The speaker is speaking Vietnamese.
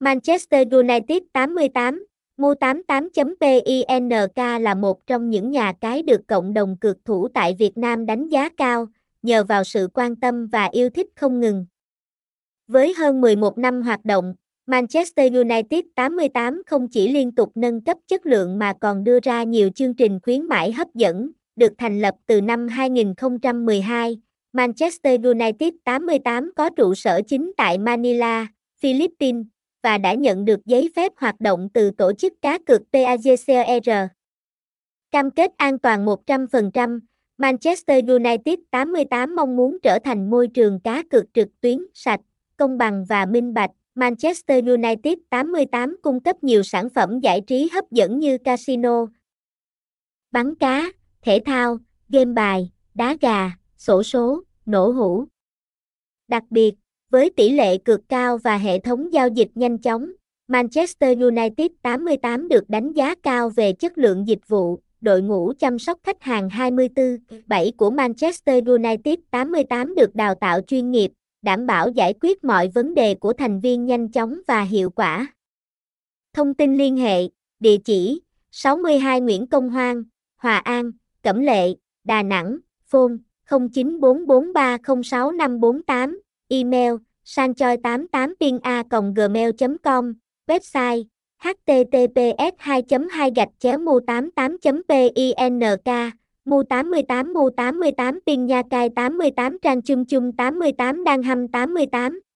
Manchester United 88, Mu88.pink là một trong những nhà cái được cộng đồng cược thủ tại Việt Nam đánh giá cao, nhờ vào sự quan tâm và yêu thích không ngừng. Với hơn 11 năm hoạt động, Manchester United 88 không chỉ liên tục nâng cấp chất lượng mà còn đưa ra nhiều chương trình khuyến mãi hấp dẫn, được thành lập từ năm 2012. Manchester United 88 có trụ sở chính tại Manila, Philippines, và đã nhận được giấy phép hoạt động từ tổ chức cá cược PAGCR. Cam kết an toàn 100%, Manchester United 88 mong muốn trở thành môi trường cá cược trực tuyến sạch, công bằng và minh bạch. Manchester United 88 cung cấp nhiều sản phẩm giải trí hấp dẫn như casino, bắn cá, thể thao, game bài, đá gà, sổ số, nổ hũ. Đặc biệt, với tỷ lệ cược cao và hệ thống giao dịch nhanh chóng, Manchester United 88 được đánh giá cao về chất lượng dịch vụ, đội ngũ chăm sóc khách hàng 24/7 của Manchester United 88 được đào tạo chuyên nghiệp, đảm bảo giải quyết mọi vấn đề của thành viên nhanh chóng và hiệu quả. Thông tin liên hệ, địa chỉ 62 Nguyễn Công Hoan, Hòa An, Cẩm Lệ, Đà Nẵng, phone 0944306548, email sanchoi88pina gmail com, website https 2 2 gạch chéo mu 88 pink mu 88 mu 88 pin nha cai 88 trang chung chung 88 đang hâm 88